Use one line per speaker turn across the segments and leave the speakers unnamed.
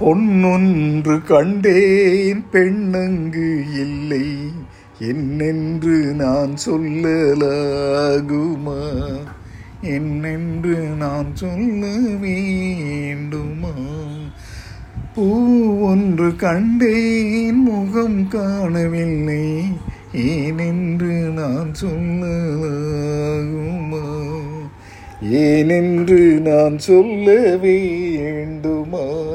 பொன்னொன்று கண்டேன் பெண்ணங்கு இல்லை. என்னென்று நான் சொல்லலாகுமா? என்னென்று நான் சொல்ல வேண்டுமா? பூ ஒன்று கண்டேன் முகம் காணவில்லை. ஏனென்று நான் சொல்லலாகுமா? ஏனென்று நான் சொல்ல வேண்டுமா?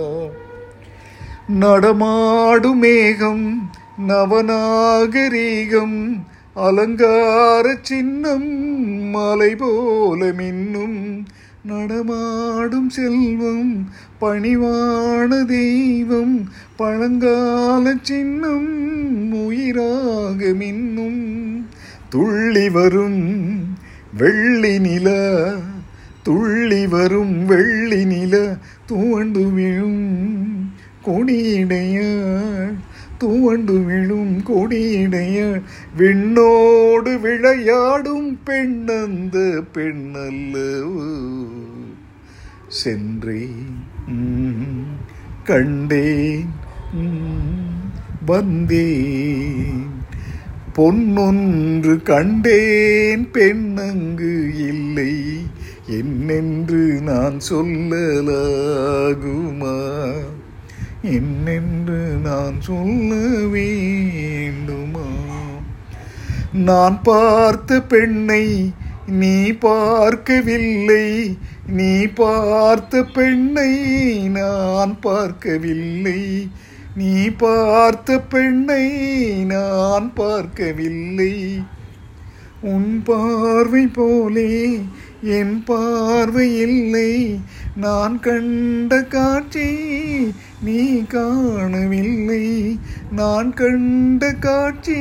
நடமாடு மேகம் நவநாகரீகம் அலங்கார சின்னம் மலை போல மின்னும். நடமாடும் செல்வம் பணிவான தெய்வம் பழங்கால சின்னம் உயிராக மின்னும். துள்ளி வரும் வெள்ளி நில துள்ளி வரும் வெள்ளி நில தூண்டு விழும் கொடியிடைய தூண்டு விழும் கொடியிடைய விண்ணோடு விளையாடும் பெண்ணந்த பெண்ணல்லவோ. சென்றேன் கண்டேன் வந்தேன். பொன்னொன்று கண்டேன் பெண்ணங்கு இல்லை. என்னென்று நான் சொல்லலாகுமா? என்னென்று நான் சொல்ல வேண்டுமா? நான் பார்த்த பெண்ணை நீ பார்க்கவில்லை. நீ பார்த்த பெண்ணை நான் பார்க்கவில்லை. நீ பார்த்த பெண்ணை நான் பார்க்கவில்லை. உன் பார்வை போலே என் பார்வை இல்லை. நான் கண்ட காட்சி நீ காணவில்லை. நான் கண்ட காட்சி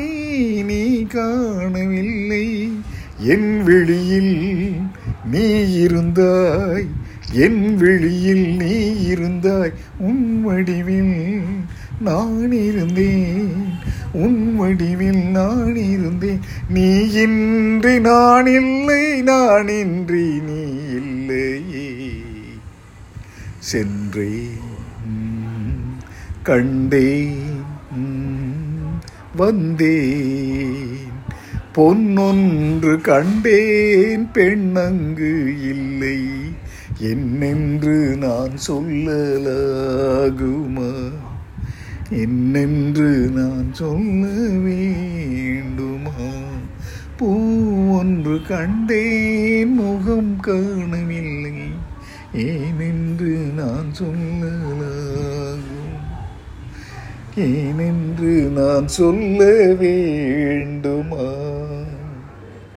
நீ காணவில்லை. என் விழியில் நீ இருந்தாய். என் விழியில் நீ இருந்தாய். உன் வடிவில் நான் இருந்தேன். உன் வடிவில் நான் இருந்தேன். நீ இன்றி நான் இல்லை. நான் இன்றி நீ இல்லையே. சென்றேன். ம், கண்டேன். வந்தேன். பொன்னொன்று கண்டேன். பெண்ணங்கு இல்லை. என்னென்று நான் சொல்லலாகுமா? என்னென்று நான் சொல்ல வேண்டுமா? பூ ஒன்று கண்டேன். முகம் காணவில்லை. ஏனே சொன்னதாகும் ஏனென்று நான் சொல்ல வேண்டுமா